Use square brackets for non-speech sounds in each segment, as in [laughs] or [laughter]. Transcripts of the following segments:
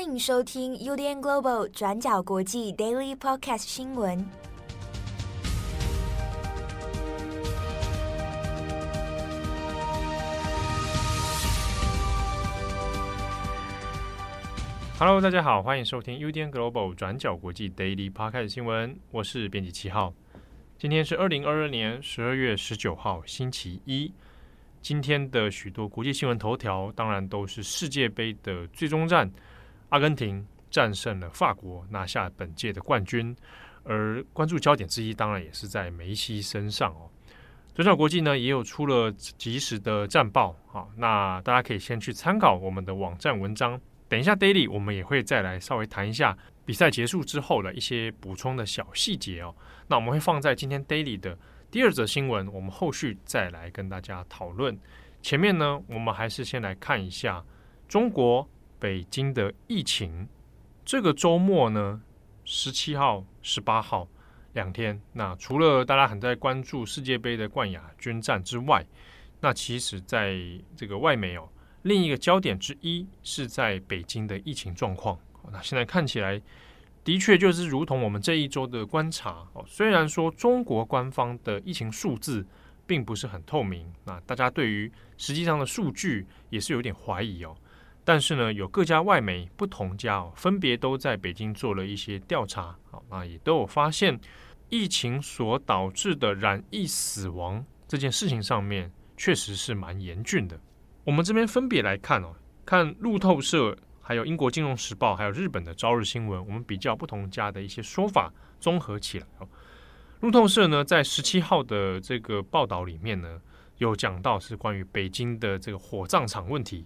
欢迎收听 UDN Global 转角国际 Daily Podcast 新闻。Hello，大家好，欢迎收听 UDN Global 转角国际 Daily Podcast 新闻。我是编辑七号，今天是二零二二年十二月十九号，星期一。今天的许多国际新闻头条，当然都是世界杯的最终战，阿根廷战胜了法国，拿下本届的冠军。而关注焦点之一，当然也是在梅西身上哦。转角国际呢，也有出了及时的战报，好，那大家可以先去参考我们的网站文章。等一下，Daily 我们也会再来稍微谈一下比赛结束之后的一些补充的小细节哦。那我们会放在今天 Daily 的。第二则新闻，我们后续再来跟大家讨论。前面呢，我们还是先来看一下中国北京的疫情。这个周末呢，十七号、十八号两天，那除了大家很在关注世界杯的冠亚军战之外，那其实在这个外媒哦，另一个焦点之一是在北京的疫情状况。那现在看起来。的确，就是如同我们这一周的观察哦。虽然说中国官方的疫情数字并不是很透明，那大家对于实际上的数据也是有点怀疑哦。但是呢，有各家外媒不同家哦，分别都在北京做了一些调查，好，那也都有发现疫情所导致的染疫死亡这件事情上面确实是蛮严峻的。我们这边分别来看哦，看路透社。还有英国金融时报，还有日本的朝日新闻，我们比较不同家的一些说法，综合起来哦。路透社呢，在十七号的这个报道里面呢，有讲到是关于北京的这个火葬场问题。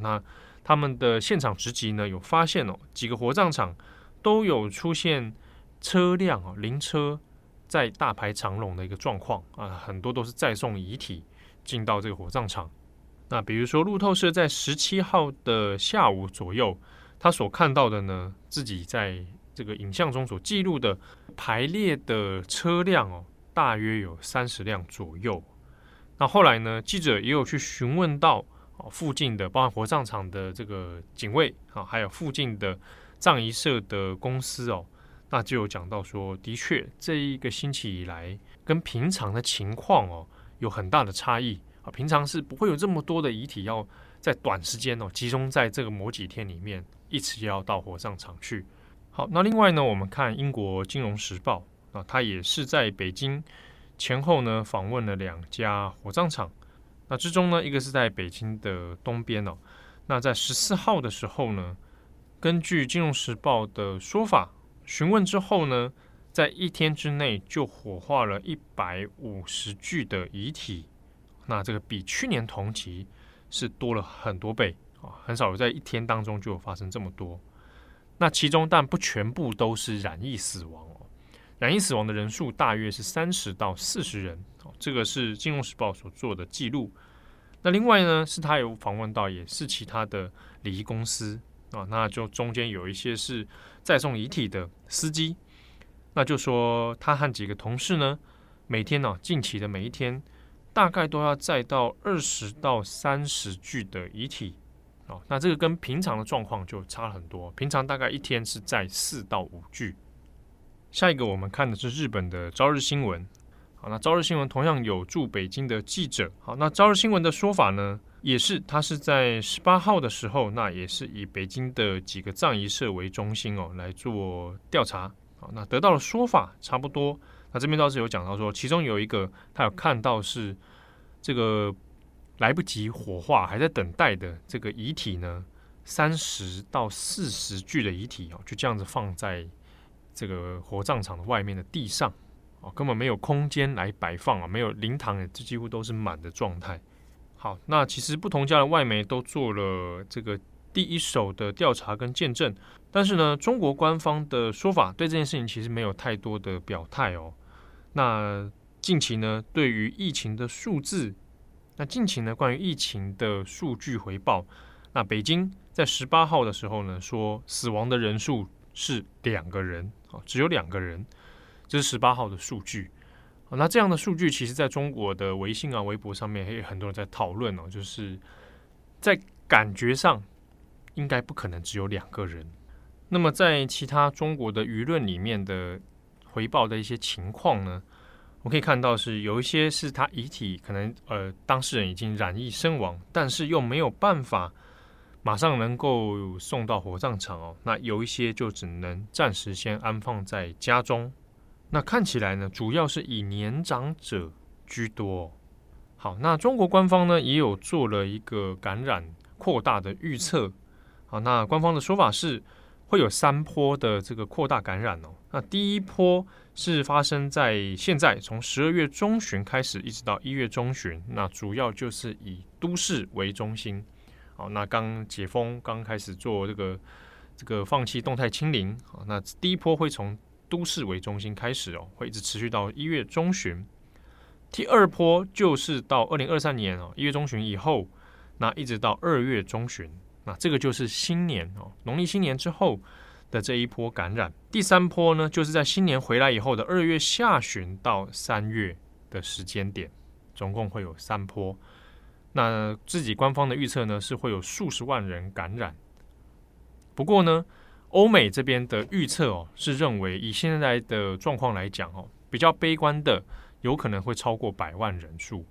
那他们的现场直击呢，有发现哦，几个火葬场都有出现车辆哦，灵车在大排长龙的一个状况啊，很多都是载送遗体进到这个火葬场。那比如说，路透社在十七号的下午左右，他所看到的呢，自己在这个影像中所记录的排列的车辆哦，大约有三十辆左右。那后来呢，记者也有去询问到哦，附近的包含火葬场的这个警卫啊，还有附近的葬仪社的公司哦，那就有讲到说，的确这一个星期以来，跟平常的情况哦，有很大的差异。啊，平常是不会有这么多的遗体要在短时间哦，集中在这个某几天里面一起要到火葬场去。好，那另外呢，我们看英国金融时报啊，它也是在北京前后呢访问了两家火葬场。那之中呢，一个是在北京的东边哦。那在十四号的时候呢，根据金融时报的说法，询问之后呢，在一天之内就火化了一百五十具的遗体。那这个比去年同期是多了很多倍啊，很少有在一天当中就有发生这么多。那其中但不全部都是染疫死亡哦，染疫死亡的人数大约是三十到四十人哦，这个是《金融时报》所做的记录。那另外呢，是他有访问到也是其他的礼仪公司啊，那就中间有一些是载送遗体的司机，那就说他和几个同事呢，每天呢，近期的每一天。大概都要载到二十到三十具的遗体，哦，那这个跟平常的状况就差很多。平常大概一天是载四到五具。下一个我们看的是日本的朝日新闻，那朝日新闻同样有驻北京的记者，好，那朝日新闻的说法呢，也是他是在十八号的时候，那也是以北京的几个葬仪社为中心哦来做调查，好，那得到的说法差不多。那这边倒是有讲到说，其中有一个他有看到是这个来不及火化还在等待的这个遗体呢，三十到四十具的遗体哦，就这样子放在这个火葬场的外面的地上。哦，根本没有空间来摆放啊，没有灵堂，这几乎都是满的状态。好，那其实不同家的外媒都做了这个。第一手的调查跟见证，但是呢，中国官方的说法对这件事情其实没有太多的表态哦。那近期呢，对于疫情的数字，那近期呢，关于疫情的数据回报，那北京在十八号的时候呢，说死亡的人数是两个人啊，只有两个人，这是十八号的数据。那这样的数据，其实在中国的微信啊、微博上面，也有很多人在讨论哦，就是在感觉上。应该不可能只有两个人。那么在其他中国的舆论里面的回报的一些情况呢，我可以看到是有一些是他遗体可能呃当事人已经染疫身亡，但是又没有办法马上能够送到火葬场哦。那有一些就只能暂时先安放在家中。那看起来呢，主要是以年长者居多。好，那中国官方呢也有做了一个感染扩大的预测。好，那官方的说法是。会有三波的这个扩大感染哦。那第一波是发生在现在，从十二月中旬开始，一直到一月中旬。那主要就是以都市为中心。好，那刚解封，刚开始做这个这个放弃动态清零。好，那第一波会从都市为中心开始哦，会一直持续到一月中旬。第二波就是到二零二三年哦，一月中旬以后，那一直到二月中旬。那这个就是新年哦，农历新年之后的这一波感染。第三波呢，就是在新年回来以后的二月下旬到三月的时间点，总共会有三波。那自己官方的预测呢，是会有数十万人感染。不过呢，欧美这边的预测哦，是认为以现在的状况来讲哦，比较悲观的，有可能会超过百万人数。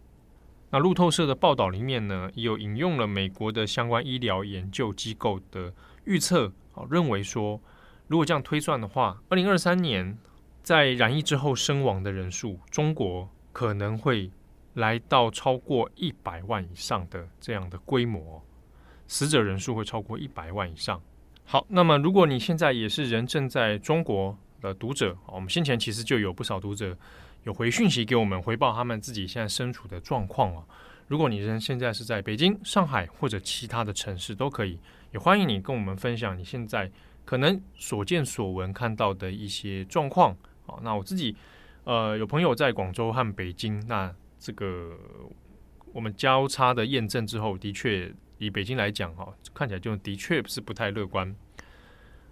那路透社的报道里面呢，也有引用了美国的相关医疗研究机构的预测，啊，认为说，如果这样推算的话，二零二三年在染疫之后身亡的人数，中国可能会来到超过一百万以上的这样的规模，死者人数会超过一百万以上。好，那么如果你现在也是人正在中国的读者，我们先前其实就有不少读者。有回讯息给我们，回报他们自己现在身处的状况哦。如果你人现在是在北京、上海或者其他的城市，都可以，也欢迎你跟我们分享你现在可能所见所闻看到的一些状况。好，那我自己呃有朋友在广州和北京，那这个我们交叉的验证之后，的确以北京来讲哈，看起来就的确是不太乐观。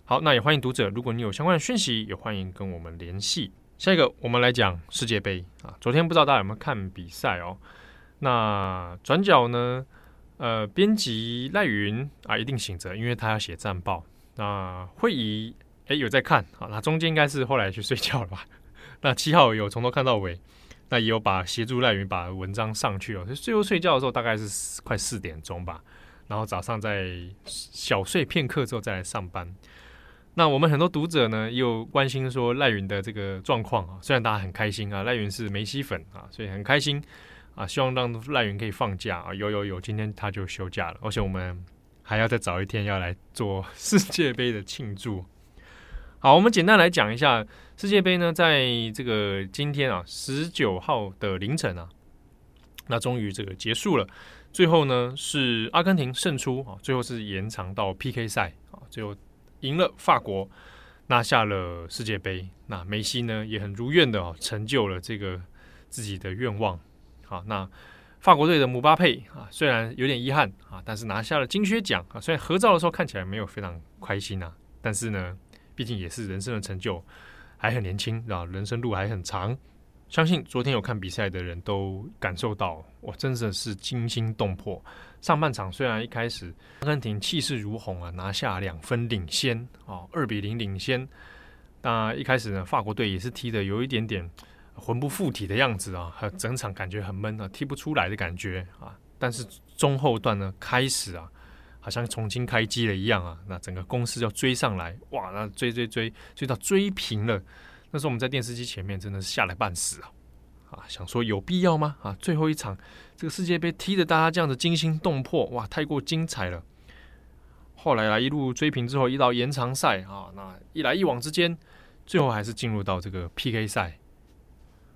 好，那也欢迎读者，如果你有相关的讯息，也欢迎跟我们联系。下一个，我们来讲世界杯啊。昨天不知道大家有没有看比赛哦？那转角呢？呃，编辑赖云啊，一定醒着，因为他要写战报。那会议诶有在看啊？那中间应该是后来去睡觉了吧？[laughs] 那七号有从头看到尾，那也有把协助赖云把文章上去哦。最后睡觉的时候大概是快四点钟吧，然后早上再小睡片刻之后再来上班。那我们很多读者呢，又关心说赖云的这个状况啊，虽然大家很开心啊，赖云是梅西粉啊，所以很开心啊，希望让赖云可以放假啊，有有有，今天他就休假了，而且我们还要再早一天要来做 [laughs] 世界杯的庆祝。好，我们简单来讲一下世界杯呢，在这个今天啊，十九号的凌晨啊，那终于这个结束了，最后呢是阿根廷胜出啊，最后是延长到 PK 赛啊，最后。赢了法国，拿下了世界杯。那梅西呢也很如愿的哦，成就了这个自己的愿望。好，那法国队的姆巴佩啊，虽然有点遗憾啊，但是拿下了金靴奖啊。虽然合照的时候看起来没有非常开心啊，但是呢，毕竟也是人生的成就，还很年轻啊，人生路还很长。相信昨天有看比赛的人都感受到，哇，真的是惊心动魄。上半场虽然一开始阿根廷气势如虹啊，拿下两分领先啊，二比零领先。那一开始呢，法国队也是踢得有一点点魂不附体的样子啊，整场感觉很闷啊，踢不出来的感觉啊。但是中后段呢，开始啊，好像重新开机了一样啊，那整个攻势要追上来，哇，那追追追追到追平了。那时候我们在电视机前面真的是吓了半死啊！啊，想说有必要吗？啊，最后一场这个世界杯踢得大家这样子惊心动魄，哇，太过精彩了。后来啊，一路追平之后，一到延长赛啊，那一来一往之间，最后还是进入到这个 PK 赛。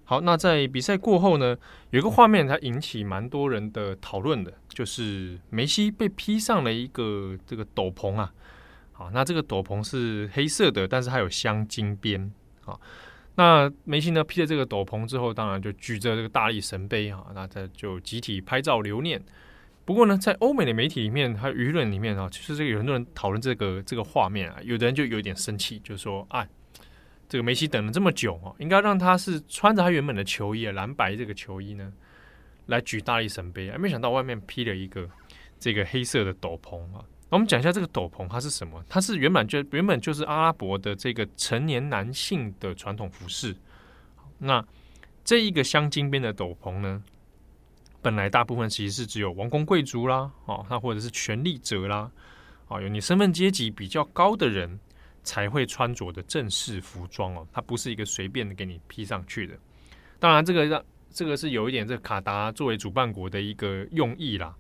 好，那在比赛过后呢，有一个画面它引起蛮多人的讨论的，就是梅西被披上了一个这个斗篷啊。好，那这个斗篷是黑色的，但是它有镶金边。好，那梅西呢，披着这个斗篷之后，当然就举着这个大力神杯啊，那他就集体拍照留念。不过呢，在欧美的媒体里面还有舆论里面啊，其实这个有很多人讨论这个这个画面啊，有的人就有点生气，就说啊，这个梅西等了这么久啊，应该让他是穿着他原本的球衣啊，蓝白这个球衣呢，来举大力神杯啊，没想到外面披了一个这个黑色的斗篷啊。那我们讲一下这个斗篷，它是什么？它是原本就原本就是阿拉伯的这个成年男性的传统服饰。那这一个镶金边的斗篷呢，本来大部分其实是只有王公贵族啦，哦，那或者是权力者啦，哦，有你身份阶级比较高的人才会穿着的正式服装哦，它不是一个随便的给你披上去的。当然，这个让这个是有一点这个卡达作为主办国的一个用意啦，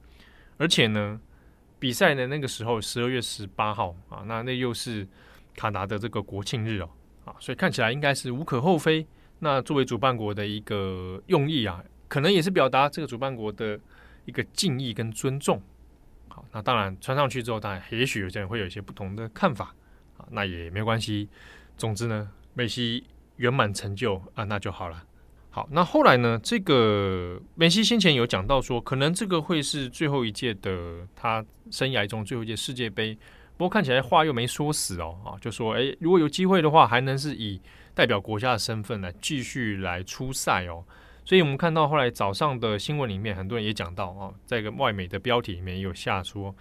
而且呢。比赛的那个时候，十二月十八号啊，那那又是卡达的这个国庆日哦，啊，所以看起来应该是无可厚非。那作为主办国的一个用意啊，可能也是表达这个主办国的一个敬意跟尊重。好，那当然穿上去之后，当然也许有些人会有一些不同的看法啊，那也没关系。总之呢，梅西圆满成就啊，那就好了。好，那后来呢？这个梅西先前有讲到说，可能这个会是最后一届的他生涯中最后一届世界杯。不过看起来话又没说死哦，啊，就说诶，如果有机会的话，还能是以代表国家的身份来继续来出赛哦。所以我们看到后来早上的新闻里面，很多人也讲到啊，在一个外媒的标题里面也有下说，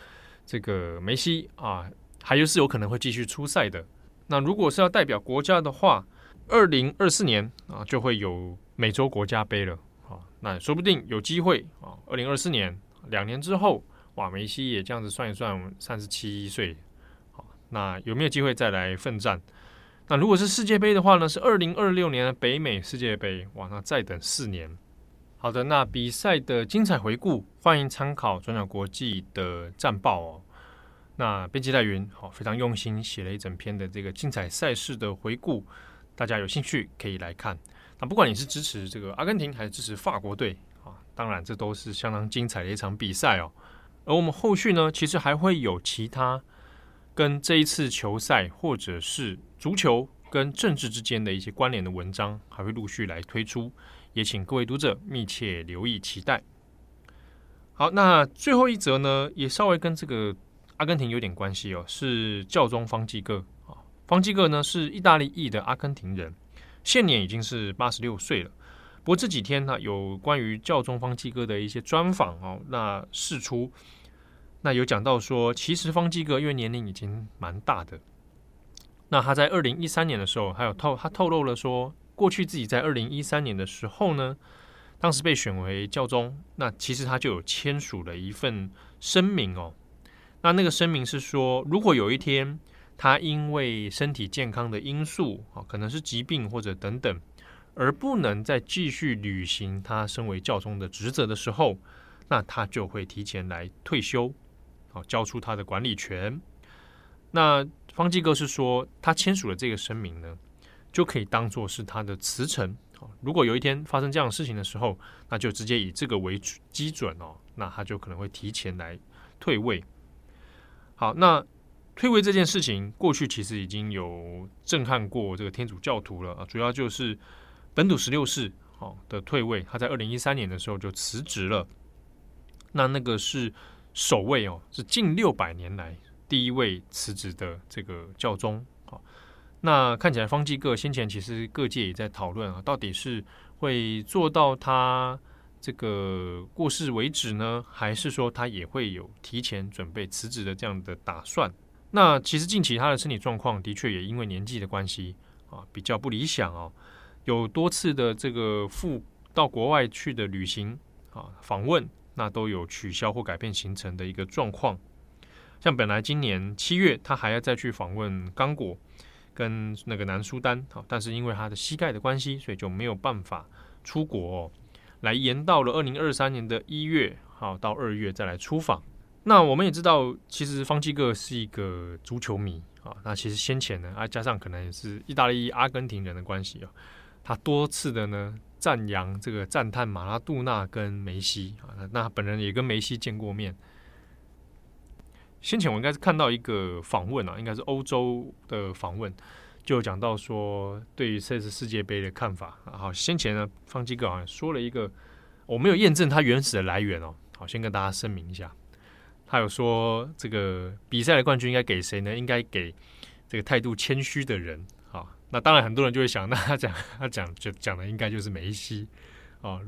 这个梅西啊，还有是有可能会继续出赛的。那如果是要代表国家的话，二零二四年啊，就会有。美洲国家杯了，啊，那说不定有机会啊。二零二四年两年之后，哇，梅西也这样子算一算，三十七岁，好，那有没有机会再来奋战？那如果是世界杯的话呢？是二零二六年的北美世界杯，哇，那再等四年。好的，那比赛的精彩回顾，欢迎参考转角国际的战报哦。那编辑戴云好，非常用心写了一整篇的这个精彩赛事的回顾，大家有兴趣可以来看。那不管你是支持这个阿根廷还是支持法国队啊，当然这都是相当精彩的一场比赛哦。而我们后续呢，其实还会有其他跟这一次球赛或者是足球跟政治之间的一些关联的文章，还会陆续来推出，也请各位读者密切留意期待。好，那最后一则呢，也稍微跟这个阿根廷有点关系哦，是教宗方济各，方济各呢是意大利裔的阿根廷人。现年已经是八十六岁了，不过这几天呢，有关于教宗方济各的一些专访哦，那释出，那有讲到说，其实方济各因为年龄已经蛮大的，那他在二零一三年的时候，还有透他透露了说，过去自己在二零一三年的时候呢，当时被选为教宗，那其实他就有签署了一份声明哦，那那个声明是说，如果有一天。他因为身体健康的因素啊，可能是疾病或者等等，而不能再继续履行他身为教宗的职责的时候，那他就会提前来退休，啊，交出他的管理权。那方济哥是说，他签署了这个声明呢，就可以当做是他的辞呈。如果有一天发生这样的事情的时候，那就直接以这个为基准哦，那他就可能会提前来退位。好，那。退位这件事情，过去其实已经有震撼过这个天主教徒了啊。主要就是本土十六世哦的退位，他在二零一三年的时候就辞职了。那那个是首位哦，是近六百年来第一位辞职的这个教宗。好，那看起来方济各先前其实各界也在讨论啊，到底是会做到他这个过世为止呢，还是说他也会有提前准备辞职的这样的打算？那其实近期他的身体状况的确也因为年纪的关系啊，比较不理想哦，有多次的这个赴到国外去的旅行啊访问，那都有取消或改变行程的一个状况。像本来今年七月他还要再去访问刚果跟那个南苏丹好，但是因为他的膝盖的关系，所以就没有办法出国哦，来延到了二零二三年的一月好到二月再来出访。那我们也知道，其实方基哥是一个足球迷啊。那其实先前呢，啊加上可能也是意大利阿根廷人的关系啊，他多次的呢赞扬这个赞叹马拉杜纳跟梅西啊。那他本人也跟梅西见过面。先前我应该是看到一个访问啊，应该是欧洲的访问，就讲到说对于这次世界杯的看法啊。好，先前呢，方基哥好像说了一个，我没有验证他原始的来源哦。好，先跟大家声明一下。他有说，这个比赛的冠军应该给谁呢？应该给这个态度谦虚的人啊。那当然，很多人就会想，那他讲他讲就讲的应该就是梅西啊。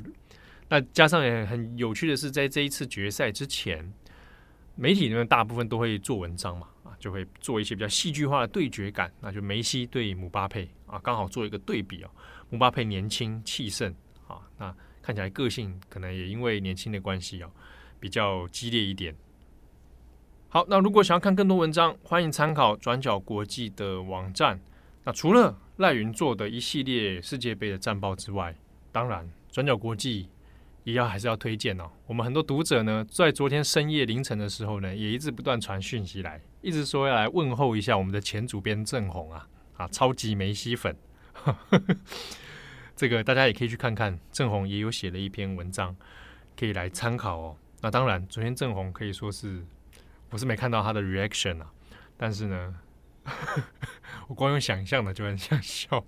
那加上也很有趣的是，在这一次决赛之前，媒体里面大部分都会做文章嘛，啊，就会做一些比较戏剧化的对决感，那就梅西对姆巴佩啊，刚好做一个对比哦。姆巴佩年轻气盛啊，那看起来个性可能也因为年轻的关系哦，比较激烈一点。好，那如果想要看更多文章，欢迎参考转角国际的网站。那除了赖云做的一系列世界杯的战报之外，当然转角国际。也要还是要推荐哦。我们很多读者呢，在昨天深夜凌晨的时候呢，也一直不断传讯息来，一直说要来问候一下我们的前主编郑红啊啊，超级梅西粉。这个大家也可以去看看，郑红也有写了一篇文章，可以来参考哦。那当然，昨天郑红可以说是我是没看到他的 reaction 啊，但是呢，[laughs] 我光用想象的就很想笑。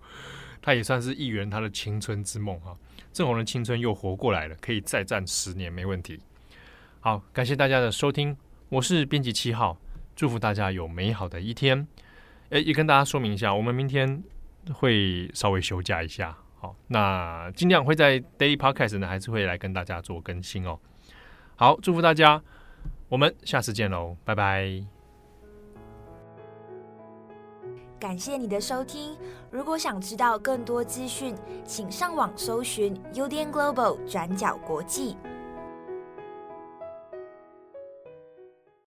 他也算是一圆他的青春之梦哈。郑红的青春又活过来了，可以再战十年没问题。好，感谢大家的收听，我是编辑七号，祝福大家有美好的一天。诶，也跟大家说明一下，我们明天会稍微休假一下，好，那尽量会在 Daily Podcast 呢，还是会来跟大家做更新哦。好，祝福大家，我们下次见喽，拜拜。感谢你的收听。如果想知道更多资讯，请上网搜寻 UDN Global 转角国际。